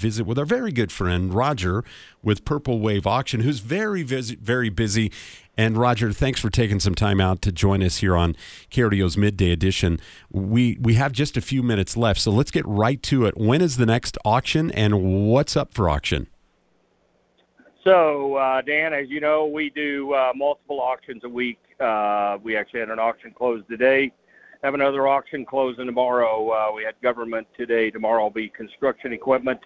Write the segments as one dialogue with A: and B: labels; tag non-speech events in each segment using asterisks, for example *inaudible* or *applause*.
A: visit with our very good friend Roger with Purple Wave Auction, who's very very busy. And Roger, thanks for taking some time out to join us here on KRDO's midday edition. We we have just a few minutes left, so let's get right to it. When is the next auction, and what's up for auction?
B: So, uh, Dan, as you know, we do uh, multiple auctions a week. Uh, we actually had an auction close today. Have another auction closing tomorrow. Uh, we had government today. Tomorrow will be construction equipment.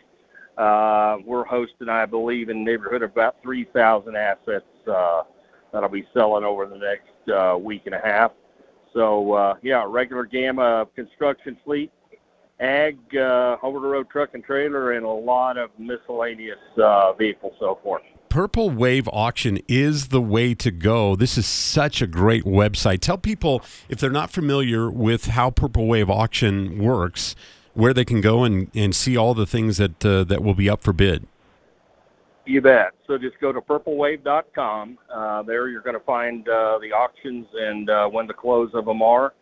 B: Uh, we're hosting, I believe, in the neighborhood of about 3,000 assets uh, that'll be selling over the next uh, week and a half. So, uh, yeah, regular gamma of construction fleet, ag, uh, over the road truck and trailer, and a lot of miscellaneous uh, vehicles, so forth.
A: Purple Wave Auction is the way to go. This is such a great website. Tell people, if they're not familiar with how Purple Wave Auction works, where they can go and, and see all the things that uh, that will be up for bid.
B: You bet. So just go to purplewave.com. Uh, there you're going to find uh, the auctions and uh, when the close of them are.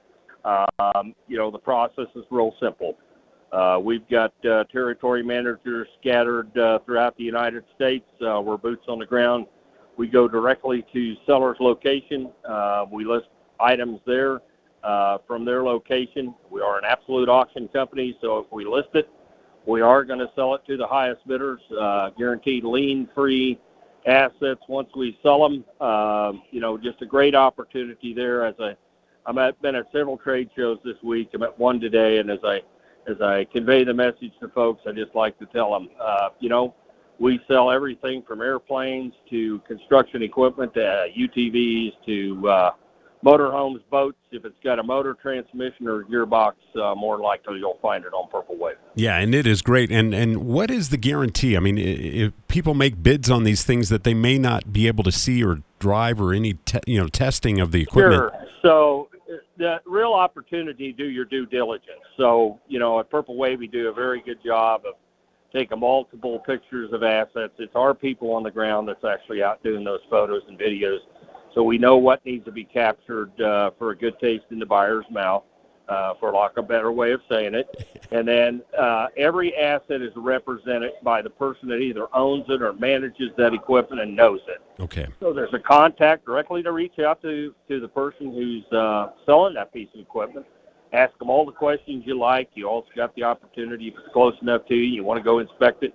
B: Um, you know, the process is real simple. Uh, we've got uh, territory managers scattered uh, throughout the United States. We're boots on the ground. We go directly to seller's location. We list items there uh, from their location. We are an absolute auction company, so if we list it, we are going to sell it to the highest bidders, uh, guaranteed lien-free assets once we sell them. Uh, you know, just a great opportunity there. As I, at been at several trade shows this week. I'm at one today, and as I as I convey the message to folks, I just like to tell them, uh, you know, we sell everything from airplanes to construction equipment to uh, UTVs to uh, motorhomes, boats. If it's got a motor transmission or gearbox, uh, more likely you'll find it on Purple Wave.
A: Yeah, and it is great. And and what is the guarantee? I mean, if people make bids on these things that they may not be able to see or drive or any te- you know testing of the equipment.
B: Sure. So uh, the real opportunity do your due diligence. So you know at Purple Wave we do a very good job of taking multiple pictures of assets. It's our people on the ground that's actually out doing those photos and videos so we know what needs to be captured uh, for a good taste in the buyer's mouth, uh, for lack of a better way of saying it. *laughs* And then uh, every asset is represented by the person that either owns it or manages that equipment and knows it.
A: Okay.
B: So there's a contact directly to reach out to to the person who's uh, selling that piece of equipment. Ask them all the questions you like. You also got the opportunity if it's close enough to you, you want to go inspect it.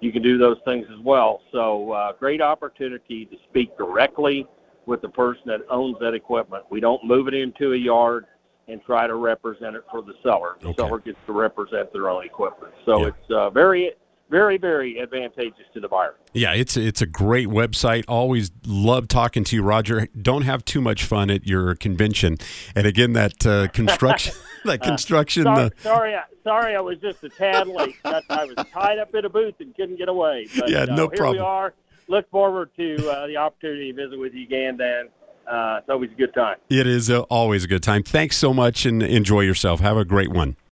B: You can do those things as well. So uh, great opportunity to speak directly with the person that owns that equipment. We don't move it into a yard and try to represent it for the seller. The
A: Okay.
B: seller gets to represent their own equipment. So
A: Yeah.
B: it's uh, very, very, very advantageous to the buyer.
A: Yeah, it's it's a great website. Always love talking to you, Roger. Don't have too much fun at your convention. And again, that uh, construction, *laughs* *laughs* that construction.
B: Sorry,
A: uh,
B: sorry, I- sorry, I was just a tad late. I was tied up in a booth and couldn't get away. But,
A: Yeah,
B: uh,
A: no
B: here
A: problem.
B: we are. Look forward to uh, the opportunity to visit with you again, Dan. Uh, it's always a good time.
A: it is uh, always a good time. Thanks so much, and enjoy yourself. Have a great one.